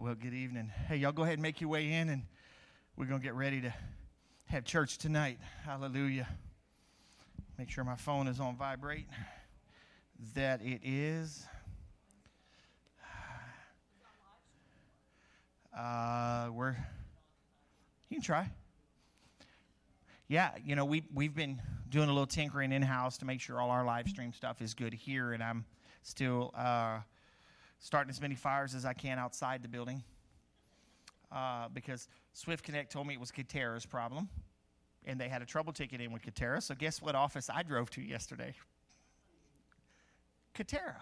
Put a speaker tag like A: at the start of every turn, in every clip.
A: Well, good evening. Hey, y'all go ahead and make your way in, and we're going to get ready to have church tonight. Hallelujah. Make sure my phone is on vibrate. That it is. Uh, we're. You can try. Yeah, you know, we, we've been doing a little tinkering in house to make sure all our live stream stuff is good here, and I'm still. Uh, starting as many fires as I can outside the building uh, because Swift Connect told me it was Katera's problem, and they had a trouble ticket in with Katera. So guess what office I drove to yesterday? Katera.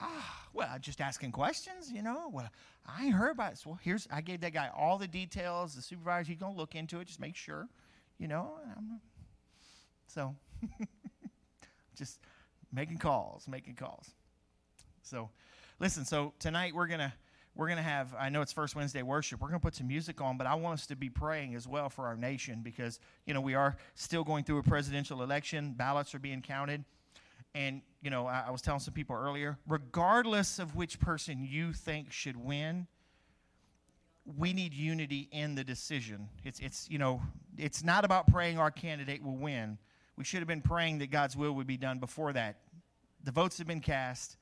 A: Ah, well, just asking questions, you know. Well, I heard about it. So here's I gave that guy all the details. The supervisor, he's gonna look into it, just make sure, you know. so, just making calls, making calls. So, listen. So tonight we're gonna we're gonna have. I know it's first Wednesday worship. We're gonna put some music on, but I want us to be praying as well for our nation because you know we are still going through a presidential election. Ballots are being counted, and you know I, I was telling some people earlier. Regardless of which person you think should win, we need unity in the decision. It's it's you know it's not about praying our candidate will win. We should have been praying that God's will would be done before that. The votes have been cast.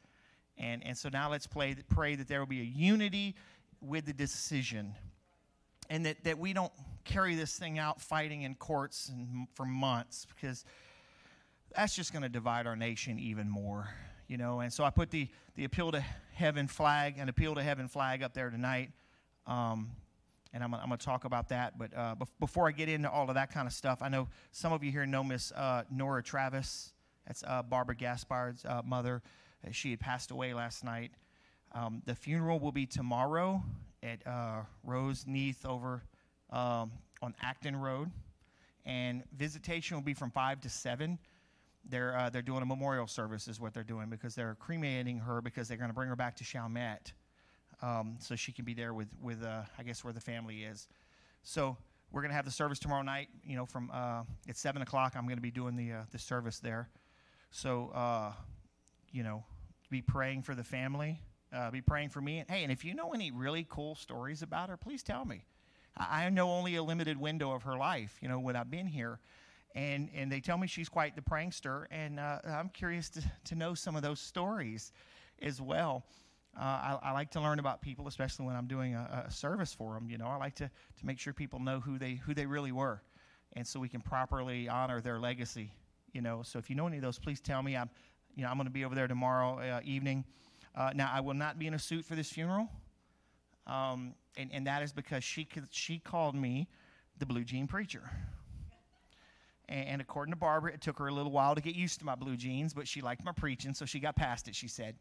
A: And, and so now let's play, pray that there will be a unity with the decision. And that, that we don't carry this thing out fighting in courts and for months because that's just going to divide our nation even more you know? And so i put the, the appeal to heaven flag and appeal to heaven flag up there tonight. Um, and i'm, I'm going to talk about that but uh, before i get into all of that kind of stuff i know some of you here know miss uh, nora travis. That's uh, barbara gaspard's uh, mother she had passed away last night. Um, the funeral will be tomorrow at uh, Rose Neath over um, on Acton Road, and visitation will be from five to seven. They're uh, they're doing a memorial service, is what they're doing, because they're cremating her because they're going to bring her back to Chalmette, um, so she can be there with with uh, I guess where the family is. So we're going to have the service tomorrow night. You know, from uh, at seven o'clock, I'm going to be doing the uh, the service there. So uh, you know, be praying for the family, uh, be praying for me. And hey, and if you know any really cool stories about her, please tell me. I, know only a limited window of her life, you know, when I've been here. And, and they tell me she's quite the prankster, and uh, I'm curious to, to know some of those stories as well. Uh, I, I, like to learn about people, especially when I'm doing a, a, service for them. You know, I like to, to make sure people know who they who they really were, and so we can properly honor their legacy. You know, so if you know any of those, please tell me. I'm you know, I'm going to be over there tomorrow uh, evening. Uh, now, I will not be in a suit for this funeral, um, and, and that is because she, she called me the blue jean preacher. And, and according to Barbara, it took her a little while to get used to my blue jeans, but she liked my preaching, so she got past it, she said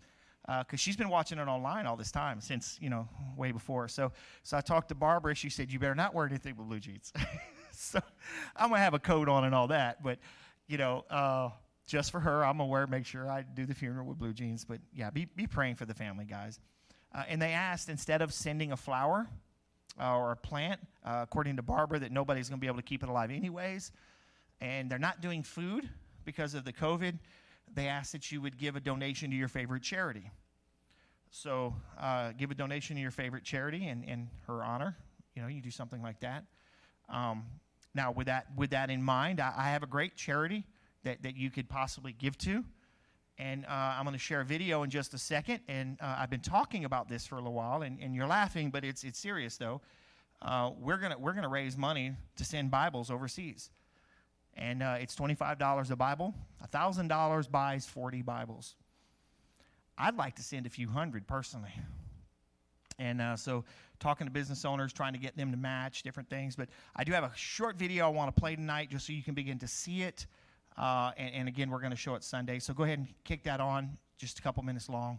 A: because uh, she's been watching it online all this time since you know way before. So, so I talked to Barbara. She said, "You better not wear anything with blue jeans." so, I'm gonna have a coat on and all that. But, you know, uh, just for her. I'm aware, make sure I do the funeral with blue jeans. But yeah, be, be praying for the family, guys. Uh, and they asked instead of sending a flower uh, or a plant, uh, according to Barbara, that nobody's to be able to keep it alive anyways. And they're not doing food because of the COVID. They asked that you would give a donation to your favorite charity. So uh, give a donation to your favorite charity in, in her honor. You know, you do something like that. Um, now, with that, with that in mind, I, I have a great charity that, that you could possibly give to. And uh, I'm going to share a video in just a second. And uh, I've been talking about this for a little while, and, and you're laughing, but it's, it's serious, though. Uh, we're going we're gonna raise money to send Bibles overseas. And uh, it's $25 a Bible. $1,000 buys 40 Bibles. I'd like to send a few hundred personally. And uh, so, talking to business owners, trying to get them to match different things. But I do have a short video I want to play tonight just so you can begin to see it. Uh, and, and again, we're going to show it Sunday. So go ahead and kick that on, just a couple minutes long.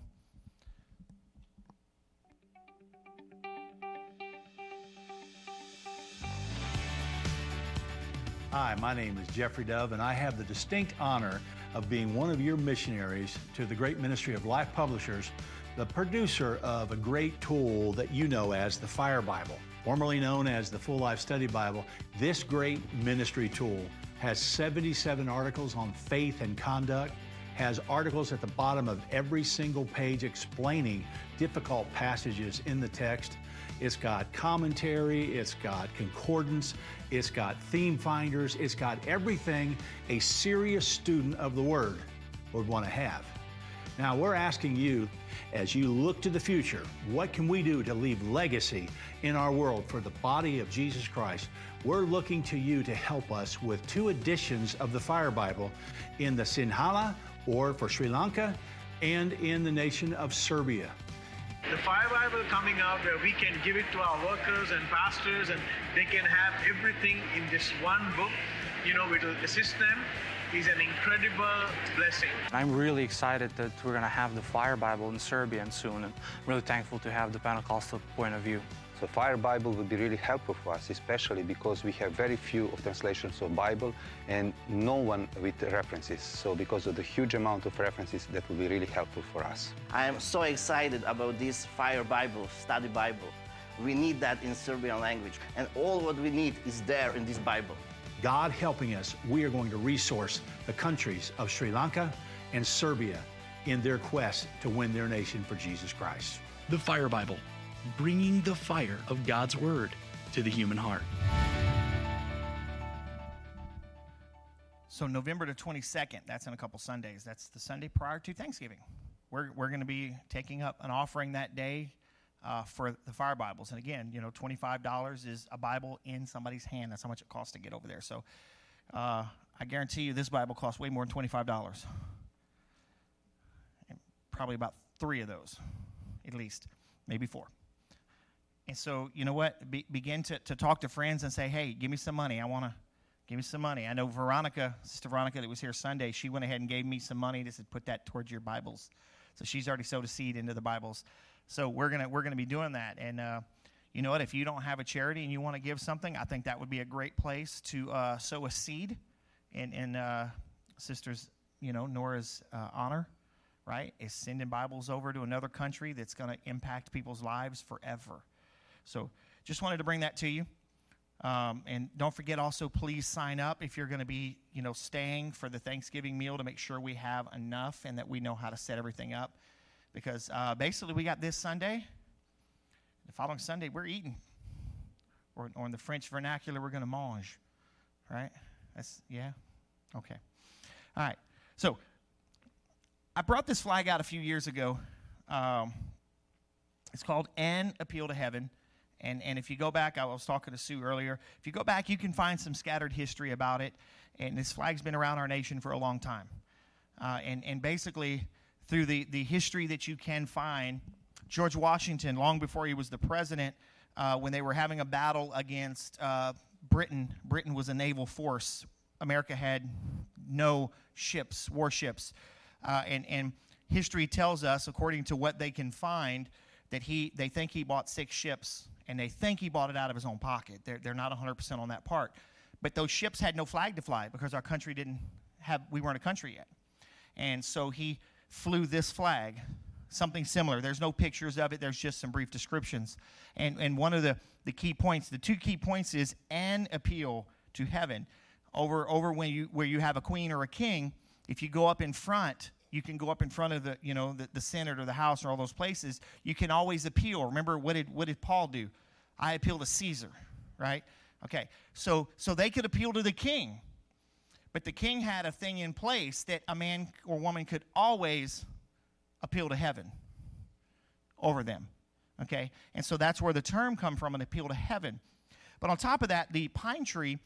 B: Hi, my name is Jeffrey Dove, and I have the distinct honor of being one of your missionaries to the great ministry of Life Publishers, the producer of a great tool that you know as the Fire Bible, formerly known as the Full Life Study Bible. This great ministry tool has 77 articles on faith and conduct, has articles at the bottom of every single page explaining difficult passages in the text. It's got commentary, it's got concordance, it's got theme finders, it's got everything a serious student of the Word would want to have. Now, we're asking you, as you look to the future, what can we do to leave legacy in our world for the body of Jesus Christ? We're looking to you to help us with two editions of the Fire Bible in the Sinhala or for Sri Lanka and in the nation of Serbia.
C: The Fire Bible coming out where we can give it to our workers and pastors and they can have everything in this one book, you know, it will assist them is an incredible blessing.
D: I'm really excited that we're going to have the Fire Bible in Serbian soon, and I'm really thankful to have the Pentecostal point of view.
E: So Fire Bible will be really helpful for us, especially because we have very few of translations of Bible and no one with references. So because of the huge amount of references, that will be really helpful for us.
F: I am so excited about this Fire Bible, study Bible. We need that in Serbian language. And all what we need is there in this Bible.
B: God helping us, we are going to resource the countries of Sri Lanka and Serbia in their quest to win their nation for Jesus Christ.
G: The Fire Bible, bringing the fire of God's Word to the human heart.
A: So, November the 22nd, that's in a couple Sundays. That's the Sunday prior to Thanksgiving. We're, we're going to be taking up an offering that day uh, for the fire Bibles. And again, you know, $25 is a Bible in somebody's hand. That's how much it costs to get over there. So uh, I guarantee you this Bible costs way more than $25. And probably about three of those, at least, maybe four. And so, you know what? Be, begin to, to talk to friends and say, hey, give me some money. I want to give me some money. I know Veronica, Sister Veronica, that was here Sunday, she went ahead and gave me some money. Just said, put that towards your Bibles. So she's already sowed a seed into the Bibles. So we're gonna we're gonna be doing that. And uh, you know what? If you don't have a charity and you want to give something, I think that would be a great place to uh, sow a seed in in uh, sisters, you know, Nora's uh, honor. Right, is sending Bibles over to another country that's going to impact people's lives forever. So, just wanted to bring that to you. Um, and don't forget also, please sign up if you're going to be, you know, staying for the Thanksgiving meal to make sure we have enough and that we know how to set everything up because uh, basically we got this Sunday. The following Sunday, we're eating. Or, or in the French vernacular, we're going to mange. Right? That's, yeah? Okay. All right. So I brought this flag out a few years ago. Um, it's called An Appeal to Heaven. And, and if you go back, I was talking to Sue earlier. If you go back, you can find some scattered history about it. And this flag's been around our nation for a long time. Uh, and, and basically, through the, the history that you can find, George Washington, long before he was the president, uh, when they were having a battle against uh, Britain, Britain was a naval force. America had no ships, warships. Uh, and, and history tells us, according to what they can find, that he, they think he bought six ships, and they think he bought it out of his own pocket. They're, they're not 100% on that part. But those ships had no flag to fly because our country didn't have, we weren't a country yet. And so he flew this flag, something similar. There's no pictures of it, there's just some brief descriptions. And, and one of the, the key points, the two key points is an appeal to heaven. Over, over when you, where you have a queen or a king, if you go up in front, you can go up in front of the, you know, the, the Senate or the House or all those places. You can always appeal. Remember, what did, what did Paul do? I appeal to Caesar, right? Okay, so, so they could appeal to the king. But the king had a thing in place that a man or woman could always appeal to heaven over them. Okay? And so that's where the term come from, an appeal to heaven. But on top of that, the pine tree,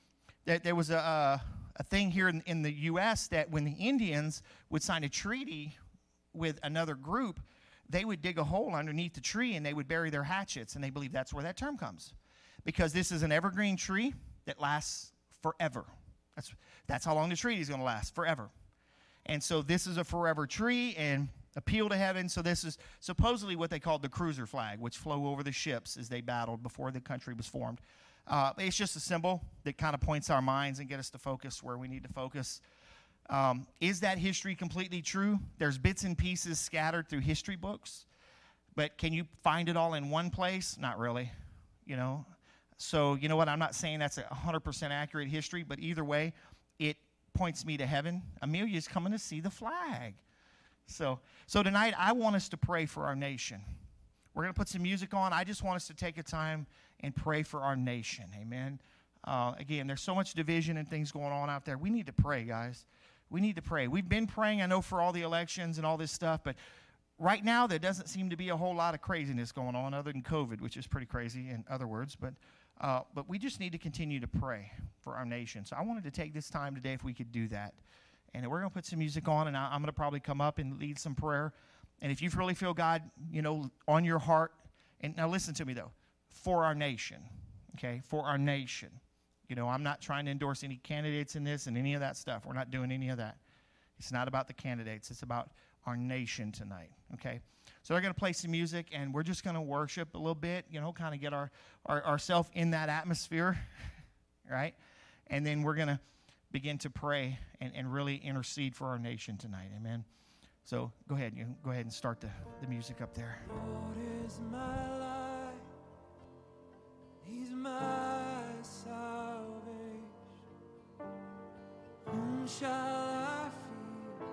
A: that there was a, a, thing here in, in the U.S. that when the Indians would sign a treaty with another group, they would dig a hole underneath the tree and they would bury their hatchets. And they believe that's where that term comes. Because this is an evergreen tree that lasts forever. That's, that's how long the treaty is going to last forever. And so this is a forever tree and appeal to heaven. So this is supposedly what they called the cruiser flag, which flew over the ships as they battled before the country was formed. Uh, it's just a symbol that kind of points our minds and get us to focus where we need to focus. Um, is that history completely true? There's bits and pieces scattered through history books, but can you find it all in one place? Not really. You know, so, you know what? I'm not saying that's a 100% accurate history, but either way, it points me to heaven. Amelia's coming to see the flag. So, so tonight I want us to pray for our nation. We're going to put some music on. I just want us to take a time and pray for our nation. Amen. Uh, again, there's so much division and things going on out there. We need to pray, guys. We need to pray. We've been praying, I know, for all the elections and all this stuff, but right now there doesn't seem to be a whole lot of craziness going on other than COVID, which is pretty crazy in other words. But, uh, but we just need to continue to pray for our nation. So I wanted to take this time today if we could do that. And we're going to put some music on, and I'm going to probably come up and lead some prayer. And if you really feel God, you know, on your heart, and now listen to me though, for our nation, okay, for our nation. You know, I'm not trying to endorse any candidates in this and any of that stuff. We're not doing any of that. It's not about the candidates, it's about our nation tonight, okay? So they're going to play some music, and we're just going to worship a little bit, you know, kind of get our, our ourselves in that atmosphere, right? And then we're going to begin to pray and, and really intercede for our nation tonight. Amen. So go ahead. You go ahead and start the, the music up there.
H: He's my salvation. Whom shall I fear?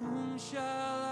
H: Whom shall I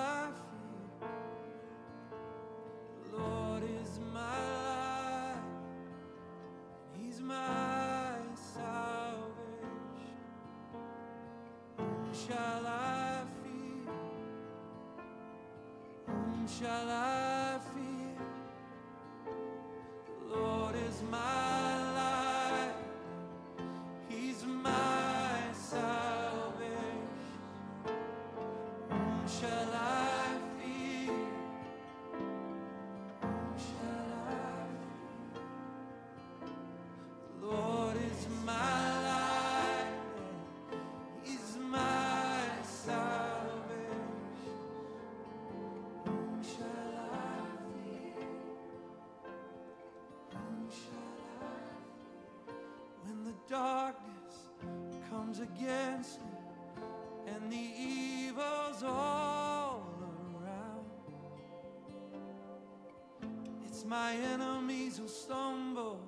H: my enemies who stumble,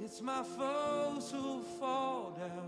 H: it's my foes who fall down.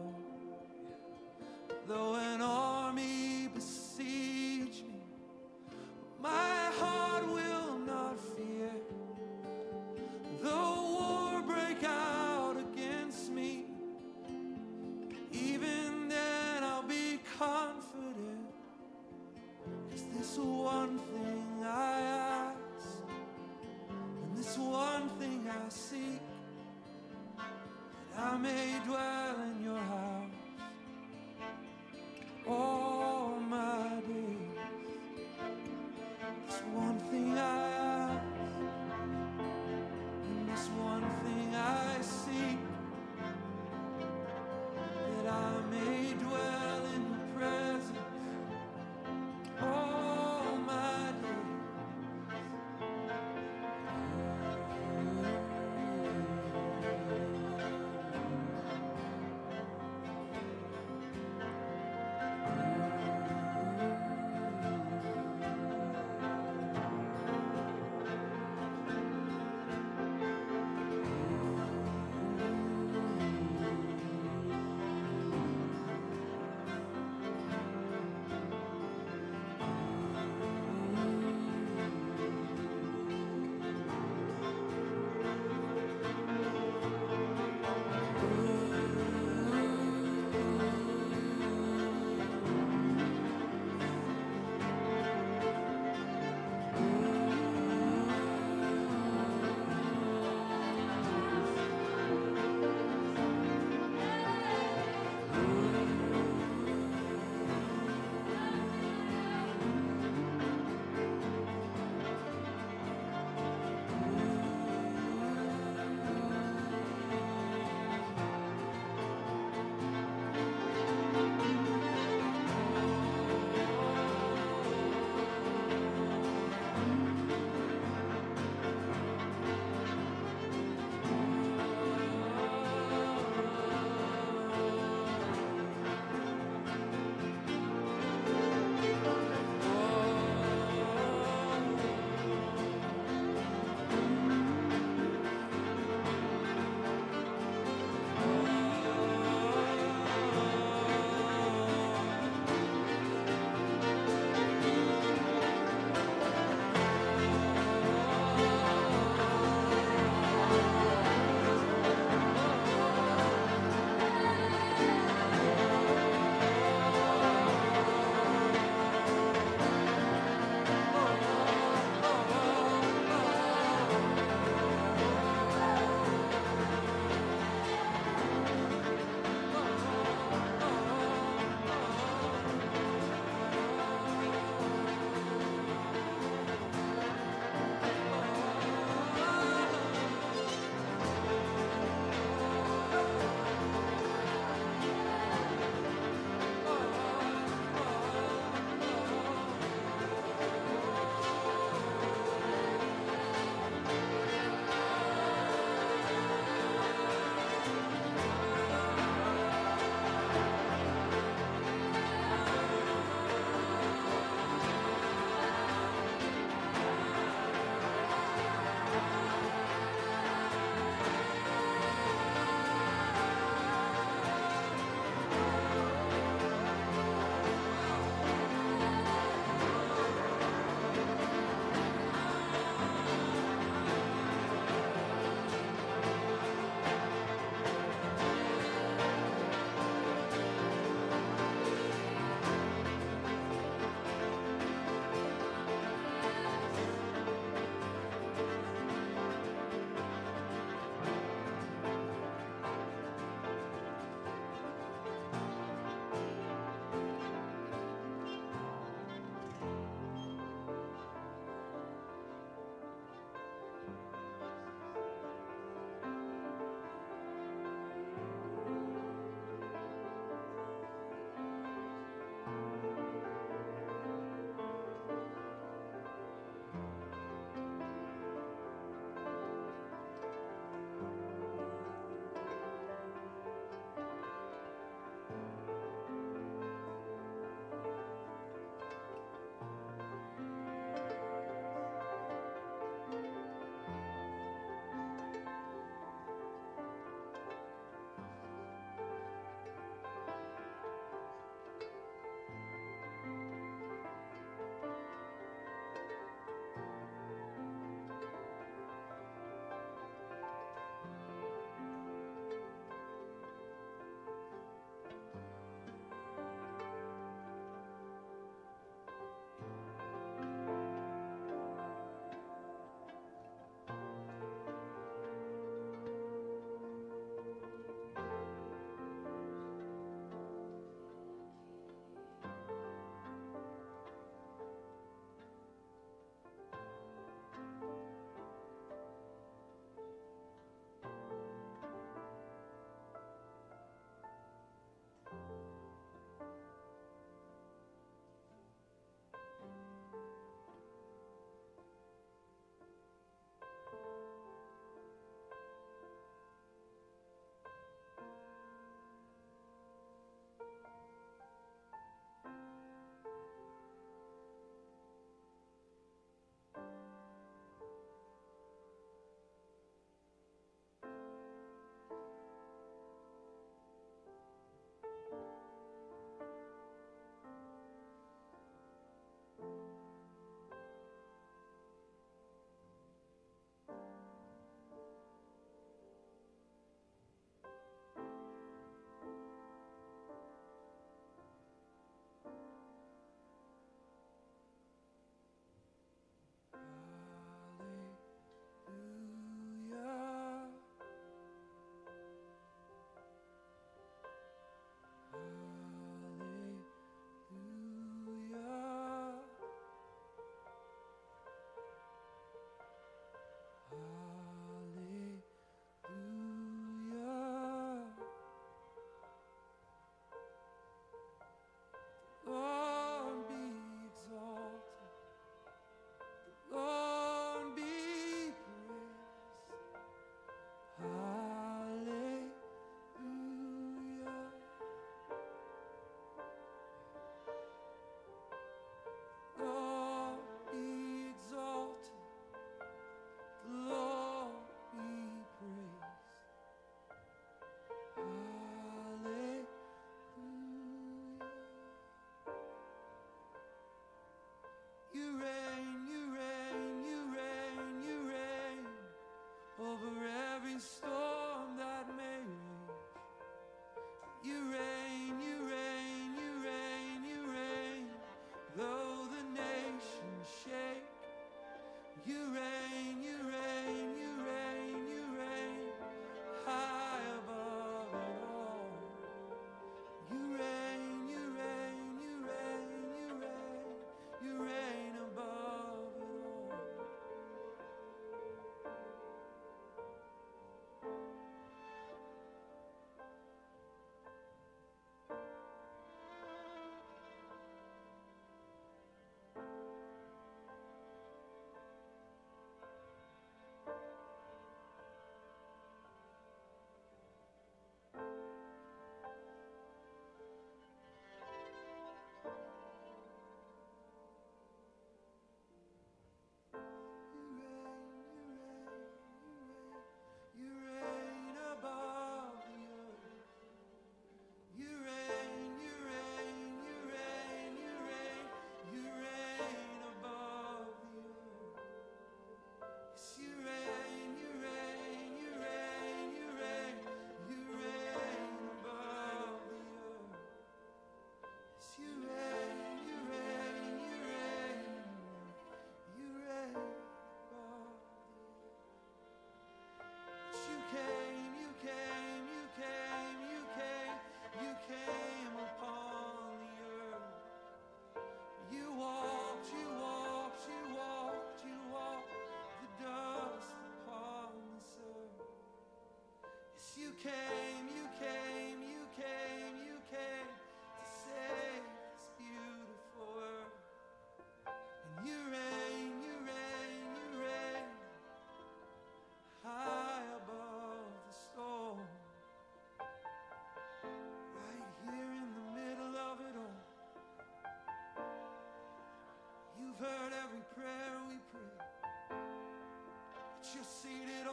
H: You're seated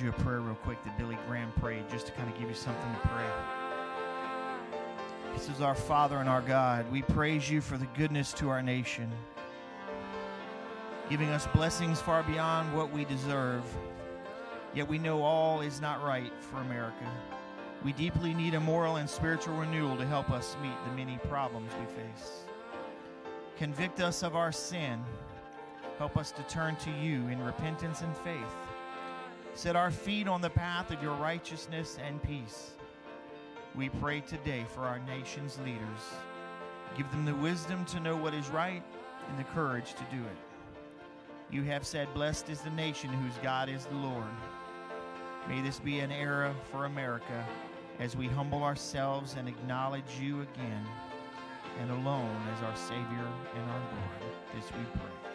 A: you a prayer real quick that Billy Graham prayed just to kind of give you something to pray. This is our Father and our God. We praise you for the goodness to our nation, giving us blessings far beyond what we deserve. Yet we know all is not right for America. We deeply need a moral and spiritual renewal to help us meet the many problems we face. Convict us of our sin. Help us to turn to you in repentance and faith. Set our feet on the path of your righteousness and peace. We pray today for our nation's leaders. Give them the wisdom to know what is right and the courage to do it. You have said, Blessed is the nation whose God is the Lord. May this be an era for America as we humble ourselves and acknowledge you again and alone as our Savior and our Lord. This we pray.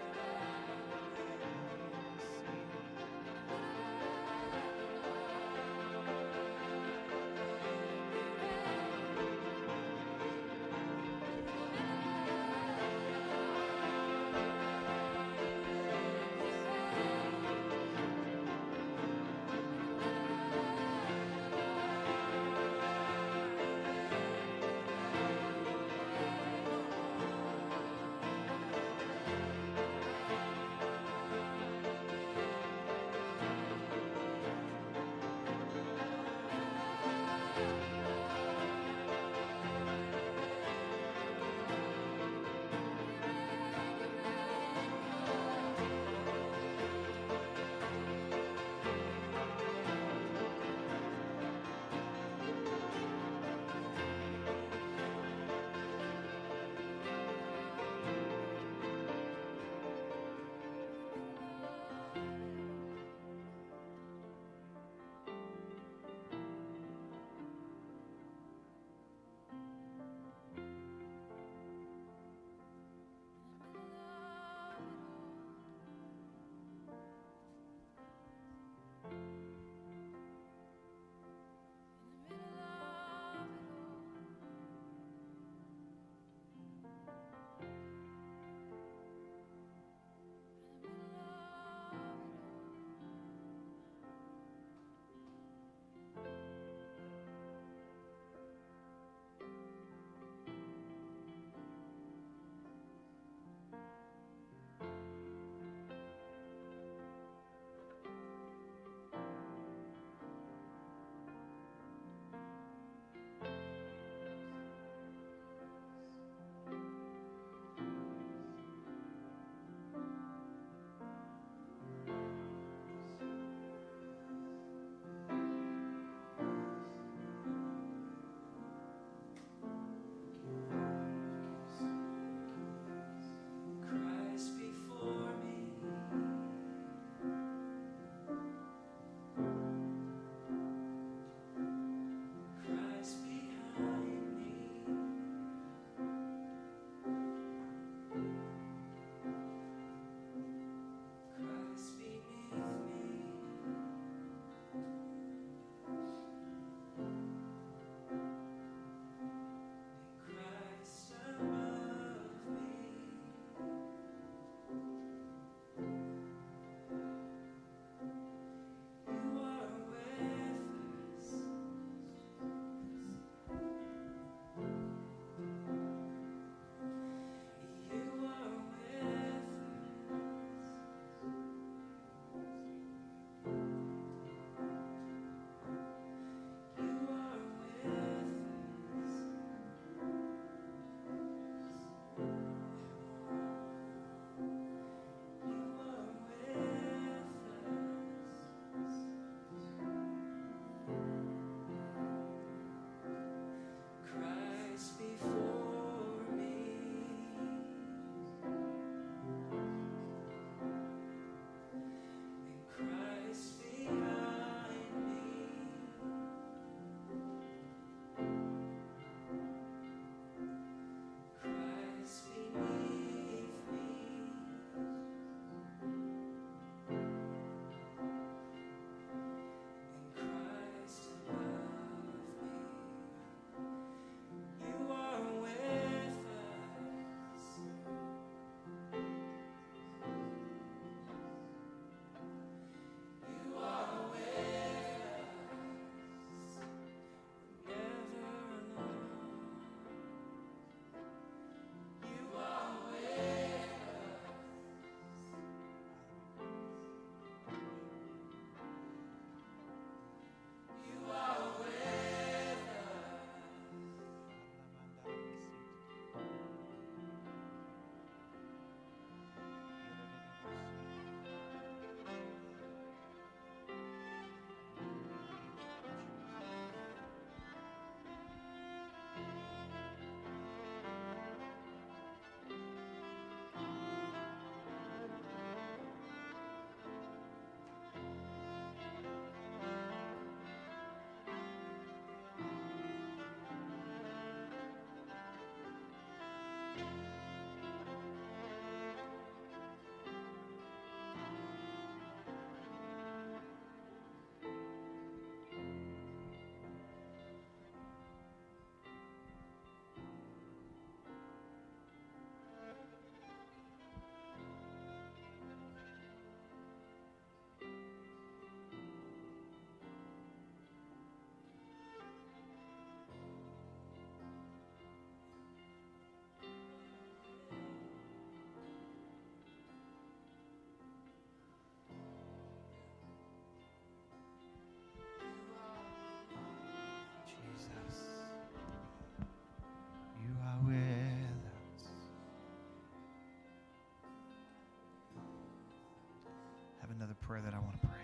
A: Prayer that I want to pray.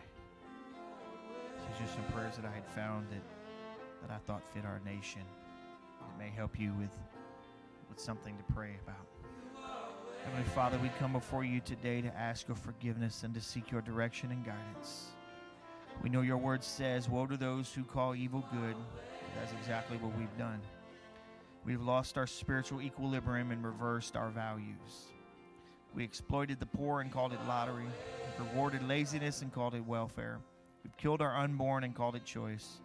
A: These are just some prayers that I had found that, that I thought fit our nation. It may help you with, with something to pray about. Heavenly Father, we come before you today to ask your forgiveness and to seek your direction and guidance. We know your word says, Woe to those who call evil good. That's exactly what we've done. We've lost our spiritual equilibrium and reversed our values. We exploited the poor and called it lottery, rewarded laziness and called it welfare. We've killed our unborn and called it choice.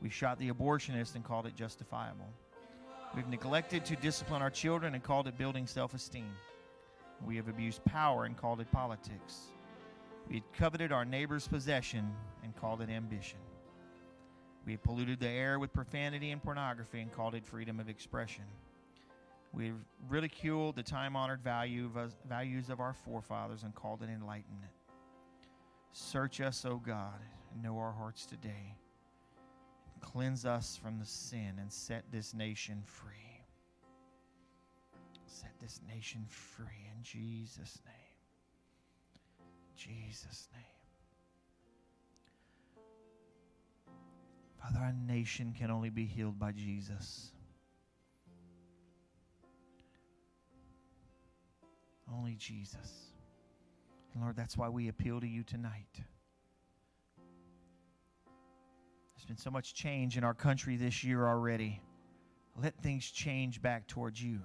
A: We shot the abortionist and called it justifiable. We've neglected to discipline our children and called it building self esteem. We have abused power and called it politics. We had coveted our neighbor's possession and called it ambition. We have polluted the air with profanity and pornography and called it freedom of expression. We've ridiculed the time honored value values of our forefathers and called it enlightenment. Search us, O God, and know our hearts today. Cleanse us from the sin and set this nation free. Set this nation free in Jesus' name. Jesus' name. Father, our nation can only be healed by Jesus. Only Jesus. And Lord, that's why we appeal to you tonight. There's been so much change in our country this year already. Let things change back towards you.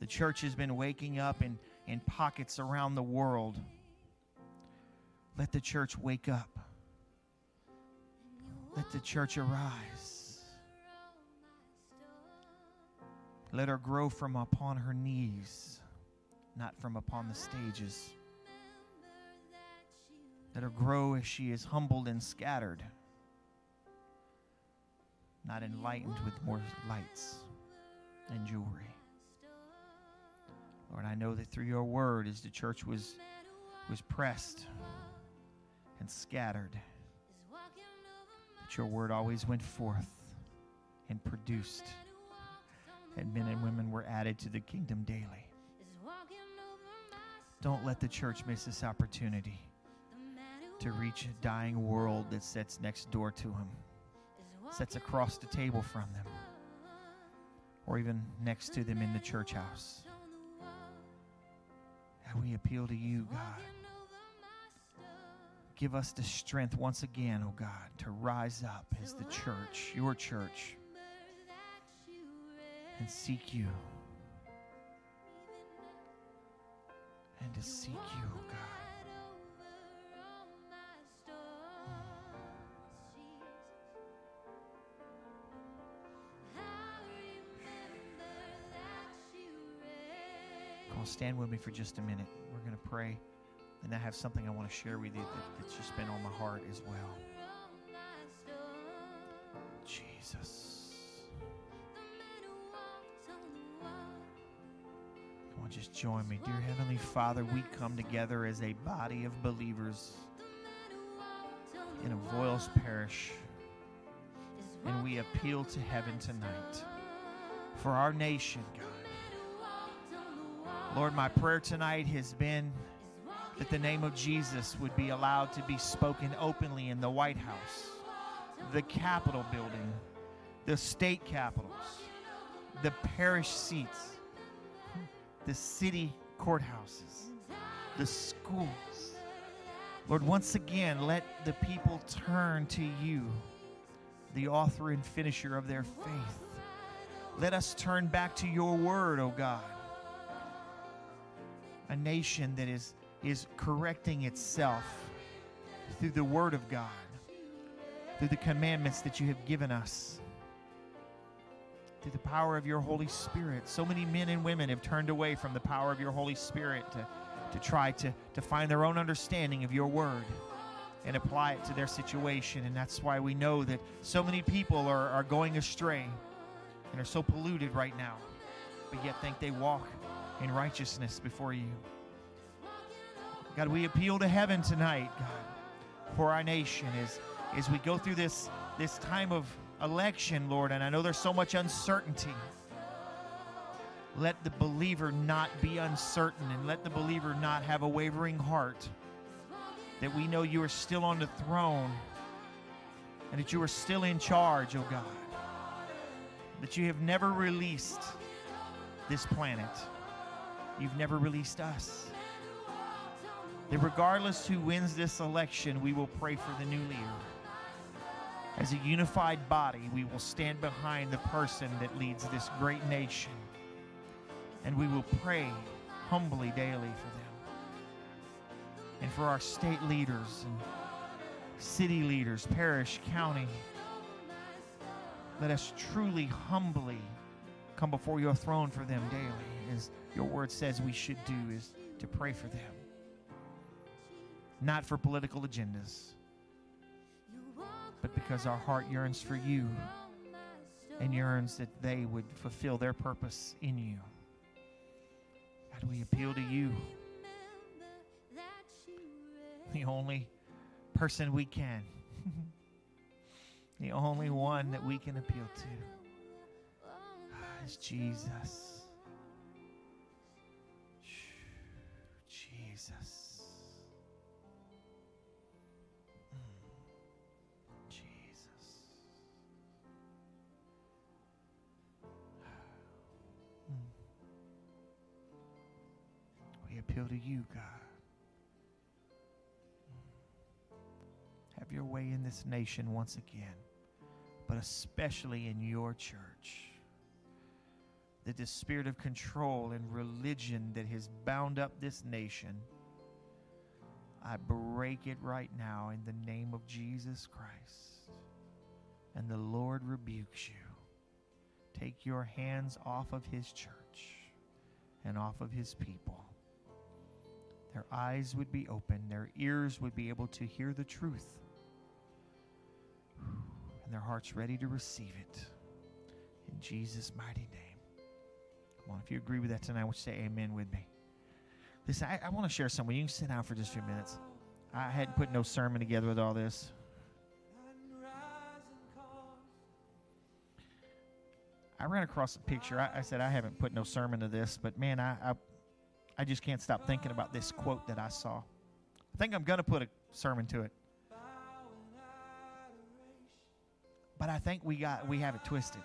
A: The church has been waking up in, in pockets around the world. Let the church wake up. Let the church arise. Let her grow from upon her knees, not from upon the stages. Let her grow as she is humbled and scattered, not enlightened with more lights and jewelry. Lord, I know that through your word, as the church was, was pressed and scattered, that your word always went forth and produced, and men and women were added to the kingdom daily. Don't let the church miss this opportunity to reach a dying world that sits next door to them, sits across the table from them, or even next to them in the church house. And we appeal to you, God. Give us the strength once again, oh God, to rise up as the church, your church, and seek you. And to seek you, oh God. Come on, stand with me for just a minute. We're going to pray. And I have something I want to share with you that, that's just been on my heart as well. Jesus. Just join me. Dear Heavenly Father, we come together as a body of believers in Avoyelles parish. And we appeal to heaven tonight for our nation, God. Lord, my prayer tonight has been that the name of Jesus would be allowed to be spoken openly in the White House, the Capitol building, the state capitals, the parish seats, the city courthouses, the schools. Lord, once again, let the people turn to you, the author and finisher of their faith. Let us turn back to your word, O God. A nation that is is correcting itself through the Word of God, through the commandments that you have given us, through the power of your Holy Spirit. So many men and women have turned away from the power of your Holy Spirit to, to try to, to find their own understanding of your Word and apply it to their situation. And that's why we know that so many people are, are going astray and are so polluted right now, but yet think they walk in righteousness before you. God, we appeal to heaven tonight, God, for our nation as, as we go through this, this time of election, Lord, and I know there's so much uncertainty. Let the believer not be uncertain and let the believer not have a wavering heart. that we know you are still on the throne and that you are still in charge, oh God. That you have never released this planet, you've never released us. That regardless who wins this election, we will pray for the new leader. As a unified body, we will stand behind the person that leads this great nation. And we will pray humbly daily for them. And for our state leaders and city leaders, parish, county. Let us truly, humbly come before your throne for them daily, as your word says we should do, is to pray for them. Not for political agendas, but because our heart yearns for you and yearns that they would fulfill their purpose in you. God, we appeal to you, the only person we can, the only one that we can appeal to is Jesus. Jesus. This nation once again, but especially in your church. That this spirit of control and religion that has bound up this nation, I break it right now in the name of Jesus Christ. And the Lord rebukes you. Take your hands off of his church and off of his people. Their eyes would be open, their ears would be able to hear the truth, and their hearts ready to receive it. In Jesus' mighty name. Come on, if you agree with that tonight, would you say amen with me? Listen, I, I want to share something. You can sit down for just a few minutes. I hadn't put no sermon together with all this. I ran across a picture. I, I said I haven't put no sermon to this, but man, I, I, I just can't stop thinking about this quote that I saw. I think I'm going to put a sermon to it, but I think we got we have it twisted.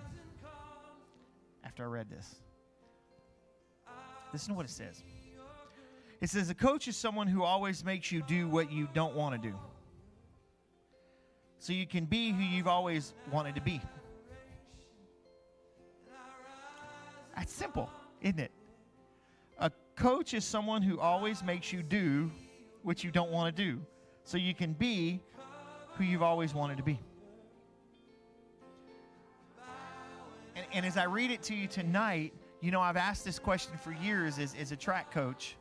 A: After I read this, listen to what it says. It says a coach is someone who always makes you do what you don't want to do, so you can be who you've always wanted to be. That's simple, isn't it? A coach is someone who always makes you do what you don't want to do so you can be who you've always wanted to be. And, as I read it to you tonight, you know, I've asked this question for years as, as a track coach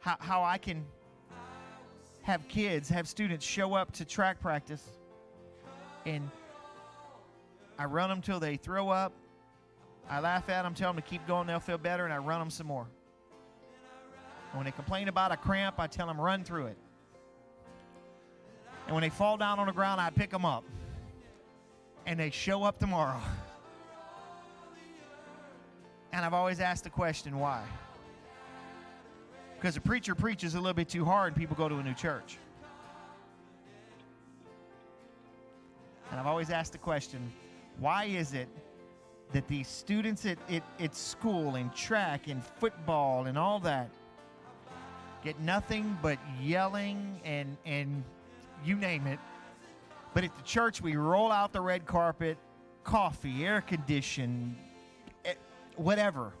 A: how, how I can have kids, have students show up to track practice and I run them till they throw up. I laugh at them, tell them to keep going, they'll feel better, and I run them some more. And when they complain about a cramp, I tell them run through it. And when they fall down on the ground, I pick them up. And they show up tomorrow. And I've always asked the question, why? Because the preacher preaches a little bit too hard and people go to a new church. And I've always asked the question, why is it that these students at, at, at school, in track, in football, and all that, get nothing but yelling and, and you name it. But at the church, we roll out the red carpet, coffee, air conditioned, whatever.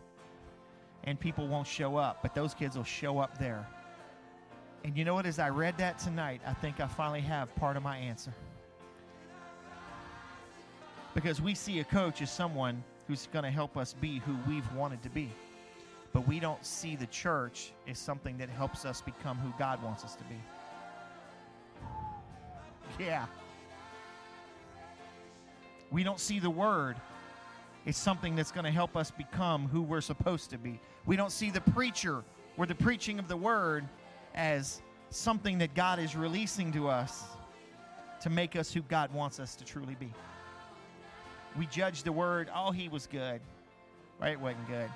A: And people won't show up, but those kids will show up there. And you know what? As I read that tonight, I think I finally have part of my answer. Because we see a coach as someone who's going to help us be who we've wanted to be. But we don't see the church as something that helps us become who God wants us to be. Yeah. We don't see the word as something that's going to help us become who we're supposed to be. We don't see the preacher or the preaching of the word as something that God is releasing to us to make us who God wants us to truly be. We judge the word, oh, he was good. Right? It wasn't good.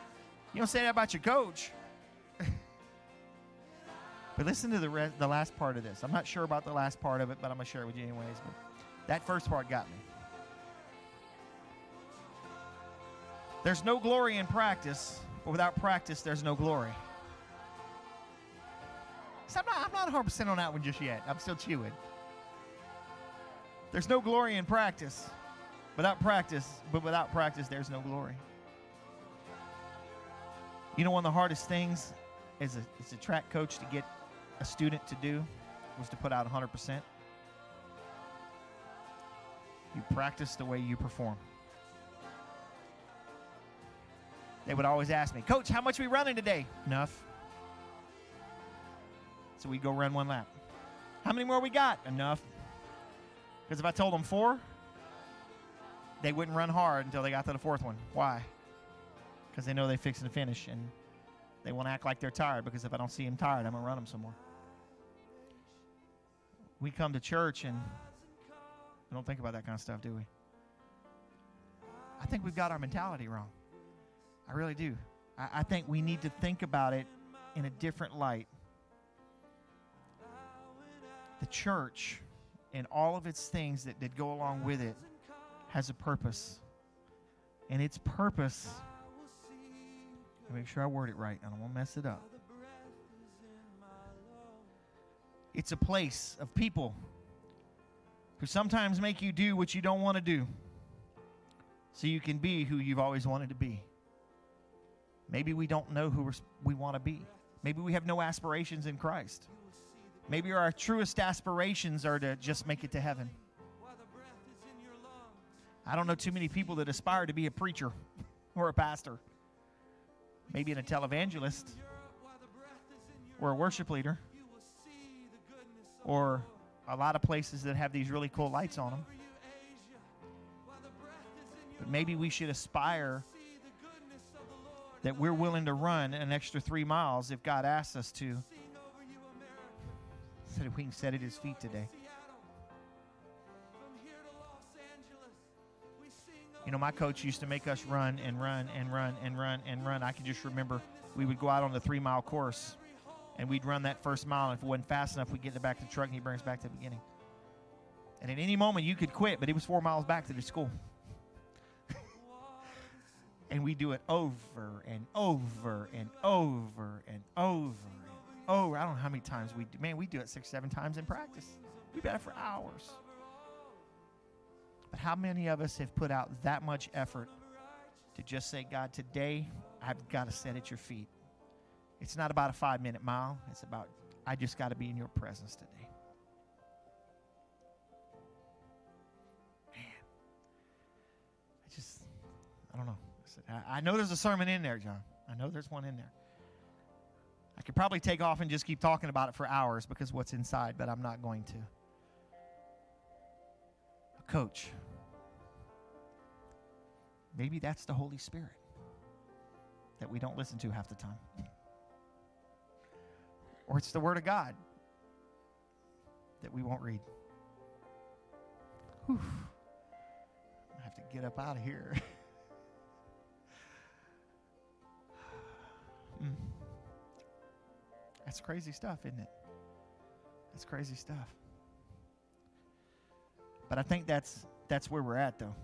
A: You don't say that about your coach. but listen to the rest, the last part of this. I'm not sure about the last part of it, but I'm gonna share it with you anyways. But that first part got me. There's no glory in practice, but without practice, there's no glory. So I'm not, I'm not 100% on that one just yet. I'm still chewing. There's no glory in practice. Without practice, but without practice, there's no glory. You know, one of the hardest things as a, as a track coach to get a student to do was to put out 100%. You practice the way you perform. They would always ask me, Coach, how much we running today? Enough. So we go run one lap. How many more we got? Enough. Because if I told them four, they wouldn't run hard until they got to the fourth one. Why? Because they know they're fixing to finish and they want to act like they're tired because if I don't see them tired, I'm to run them some more. We come to church and we don't think about that kind of stuff, do we? I think we've got our mentality wrong. I really do. I, I think we need to think about it in a different light. The church and all of its things that, that go along with it has a purpose. And its purpose, make sure I word it right, and I don't want to mess it up. It's a place of people who sometimes make you do what you don't want to do so you can be who you've always wanted to be. Maybe we don't know who we're, want to be. Maybe we have no aspirations in Christ. Maybe our truest aspirations are to just make it to heaven. I don't know too many people that aspire to be a preacher or a pastor. Maybe in a televangelist or a worship leader or a lot of places that have these really cool lights on them. But maybe we should aspire that we're willing to run an extra three miles if God asks us to, so that we can set at His feet today. You know, my coach used to make us run and run and run and run and run. I can just remember we would go out on the three mile course and we'd run that first mile. And if it wasn't fast enough, we'd get in the back of the truck and he'd bring us back to the beginning. And at any moment, you could quit, but it was four miles back to the school. And we do it over and over and over and over and over. I don't know how many times we do. Man, we do it six, seven times in practice. We've been it for hours. But how many of us have put out that much effort to just say, God, today I've got to sit at your feet? It's not about a five minute mile, it's about, I just got to be in your presence today. Man, I just, I don't know. I, I know there's a sermon in there, John. I know there's one in there. I could probably take off and just keep talking about it for hours because what's inside, but I'm not going to A coach. Maybe that's the Holy Spirit that we don't listen to half the time. Or it's the Word of God that we won't read. Whew. I have to get up out of here. That's crazy stuff, isn't it? That's crazy stuff. But I think that's that's where we're at, though.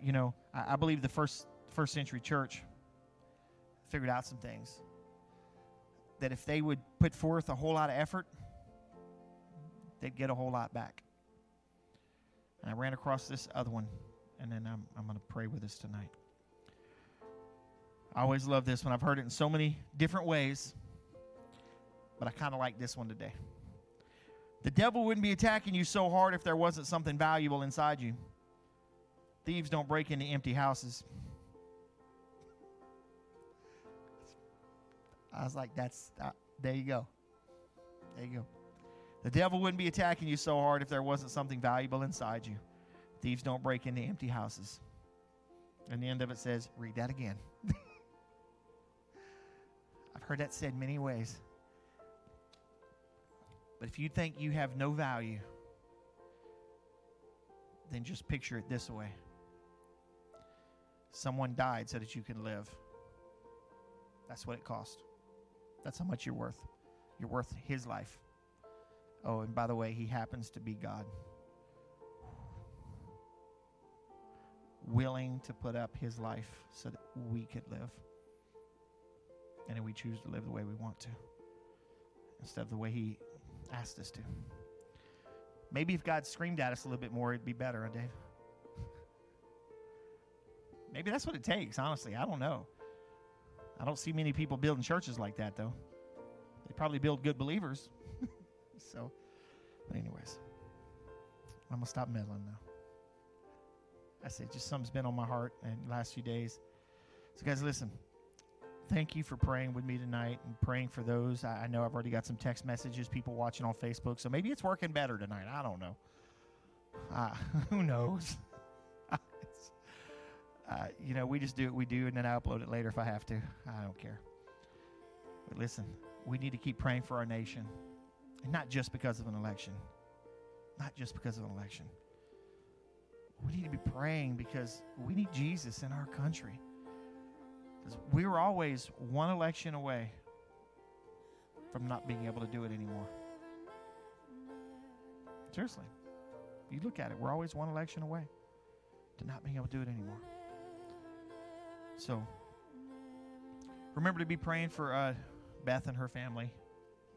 A: You know, I, I believe the first first century church figured out some things that if they would put forth a whole lot of effort, they'd get a whole lot back. And I ran across this other one, and then I'm, I'm going to pray with us tonight. I always love this one. I've heard it in so many different ways, but I kind of like this one today. The devil wouldn't be attacking you so hard if there wasn't something valuable inside you. Thieves don't break into empty houses. I was like, that's, uh, there you go. There you go. The devil wouldn't be attacking you so hard if there wasn't something valuable inside you. Thieves don't break into empty houses. And the end of it says, read that again. I've heard that said many ways. But if you think you have no value, then just picture it this way someone died so that you can live. That's what it cost. That's how much you're worth. You're worth his life. Oh, and by the way, he happens to be God. Willing to put up his life so that we could live. And we choose to live the way we want to instead of the way he asked us to. Maybe if God screamed at us a little bit more, it'd be better, huh, Dave? Maybe that's what it takes, honestly. I don't know. I don't see many people building churches like that, though. They probably build good believers. so, but, anyways, I'm going to stop meddling now. I said, just something's been on my heart in the last few days. So, guys, listen. Thank you for praying with me tonight and praying for those. I, know I've already got some text messages, people watching on Facebook, so maybe it's working better tonight. I don't know. Uh, who knows? uh, you know, we just do what we do, and then I upload it later if I have to. I don't care. But listen, we need to keep praying for our nation, and not just because of an election. Not just because of an election. We need to be praying because we need Jesus in our country. We were always one election away from not being able to do it anymore. Seriously. You look at it, we're always one election away to not being able to do it anymore. So remember to be praying for uh, Beth and her family.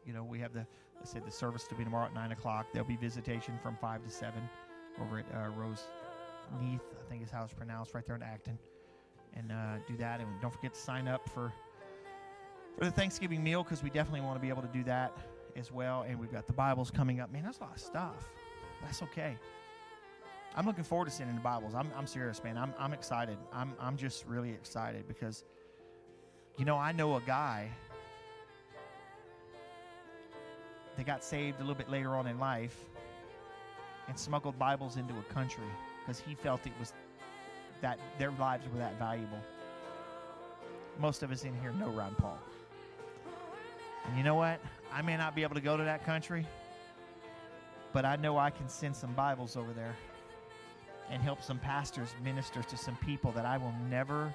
A: You know, we have the, I said, the service to be tomorrow at 9 o'clock. There'll be visitation from 5 to 7 over at uh, Rose Neath, I think is how it's pronounced, right there in Acton. And uh, do that. And don't forget to sign up for, for the Thanksgiving meal because we definitely want to be able to do that as well. And we've got the Bibles coming up. Man, that's a lot of stuff. That's okay. I'm looking forward to sending the Bibles. I'm, I'm serious, man. I'm, I'm excited. I'm, I'm just really excited because, you know, I know a guy that got saved a little bit later on in life and smuggled Bibles into a country because he felt it was that their lives were that valuable. Most of us in here know Ron Paul. And you know what? I may not be able to go to that country, but I know I can send some Bibles over there and help some pastors minister to some people that I will never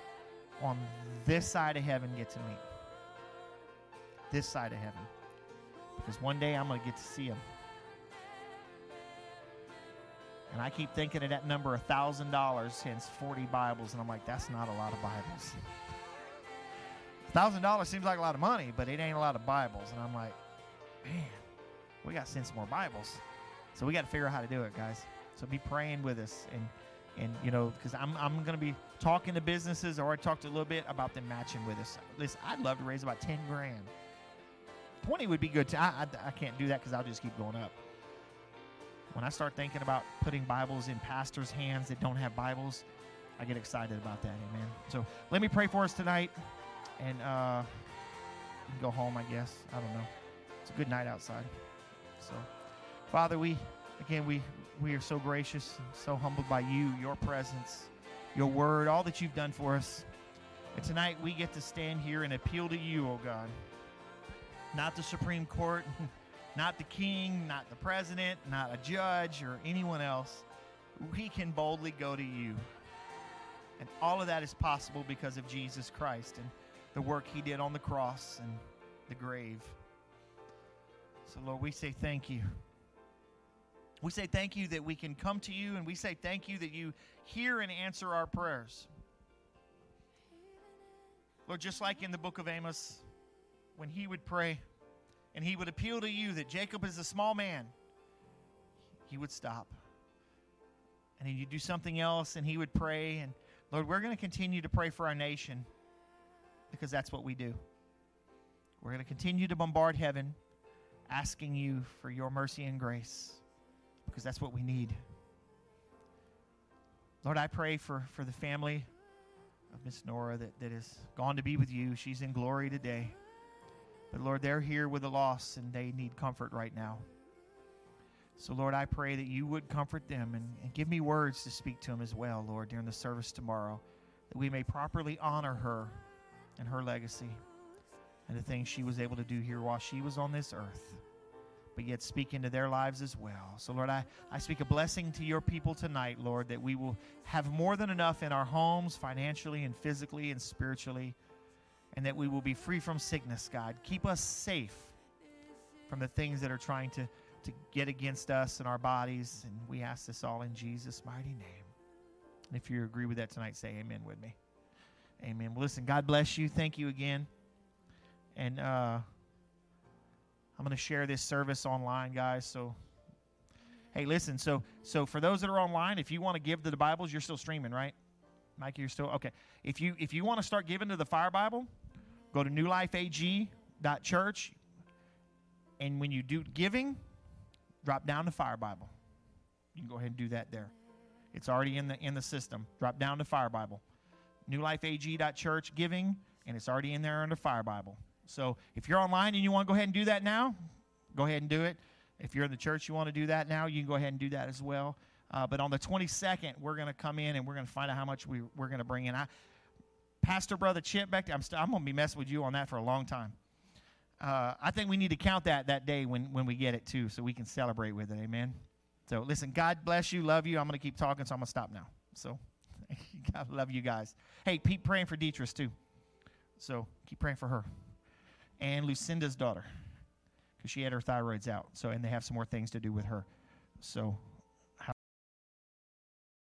A: on this side of heaven get to meet. This side of heaven. Because one day I'm going to get to see them. And I keep thinking of that number, $1,000 hence 40 Bibles. And I'm like, that's not a lot of Bibles. $1,000 seems like a lot of money, but it ain't a lot of Bibles. And I'm like, man, we got to send some more Bibles. So we got to figure out how to do it, guys. So be praying with us. And, and you know, because I'm, I'm going to be talking to businesses, or I talked a little bit about them matching with us. Listen, I'd love to raise about 10 grand. 20 would be good. Too. I, I, I can't do that because I'll just keep going up. When I start thinking about putting Bibles in pastors' hands that don't have Bibles, I get excited about that. Amen. So let me pray for us tonight, and uh, go home. I guess I don't know. It's a good night outside. So, Father, we again we we are so gracious and so humbled by you, your presence, your word, all that you've done for us. And tonight we get to stand here and appeal to you, oh God. Not the Supreme Court, not the king, not the president, not a judge or anyone else. We can boldly go to you. And all of that is possible because of Jesus Christ and the work he did on the cross and the grave. So, Lord, we say thank you. We say thank you that we can come to you, and we say thank you that you hear and answer our prayers. Lord, just like in the book of Amos, when he would pray and he would appeal to you that Jacob is a small man, he would stop. And he'd do something else and he would pray. And Lord, we're going to continue to pray for our nation because that's what we do. We're going to continue to bombard heaven, asking you for your mercy and grace because that's what we need. Lord, I pray for, for the family of Miss Nora that, that has gone to be with you. She's in glory today. But Lord, they're here with a loss and they need comfort right now. So, Lord, I pray that you would comfort them and, and give me words to speak to them as well, Lord, during the service tomorrow, that we may properly honor her and her legacy and the things she was able to do here while she was on this earth, but yet speak into their lives as well. So, Lord, I, I speak a blessing to your people tonight, Lord, that we will have more than enough in our homes, financially and physically and spiritually and that we will be free from sickness, God. Keep us safe from the things that are trying to, to get against us and our bodies. And we ask this all in Jesus' mighty name. And if you agree with that tonight, say amen with me. Amen. Well, listen, God bless you. Thank you again. And uh, I'm going to share this service online, guys. So, hey, listen. So, so for those that are online, if you want to give to the Bibles, you're still streaming, right? Mikey, you're still okay. If you if you want to start giving to the Fire Bible, go to newlifeag.church, and when you do giving, drop down the Fire Bible. You can go ahead and do that there. It's already in the in the system. Drop down to Fire Bible. newlifeag.church giving, and it's already in there under Fire Bible. So if you're online and you want to go ahead and do that now, go ahead and do it. If you're in the church, you want to do that now, you can go ahead and do that as well. Uh, but on the 22nd, we're going to come in and we're going to find out how much we, we're going to bring in. I, Pastor Brother Chip back there, I'm, st- I'm going to be messing with you on that for a long time. Uh, I think we need to count that that day when, when we get it too, so we can celebrate with it. Amen. So listen, God bless you, love you. I'm going to keep talking, so I'm going to stop now. So, God love you guys. Hey, keep praying for Dietrich too. So keep praying for her and Lucinda's daughter because she had her thyroids out. So and they have some more things to do with her. So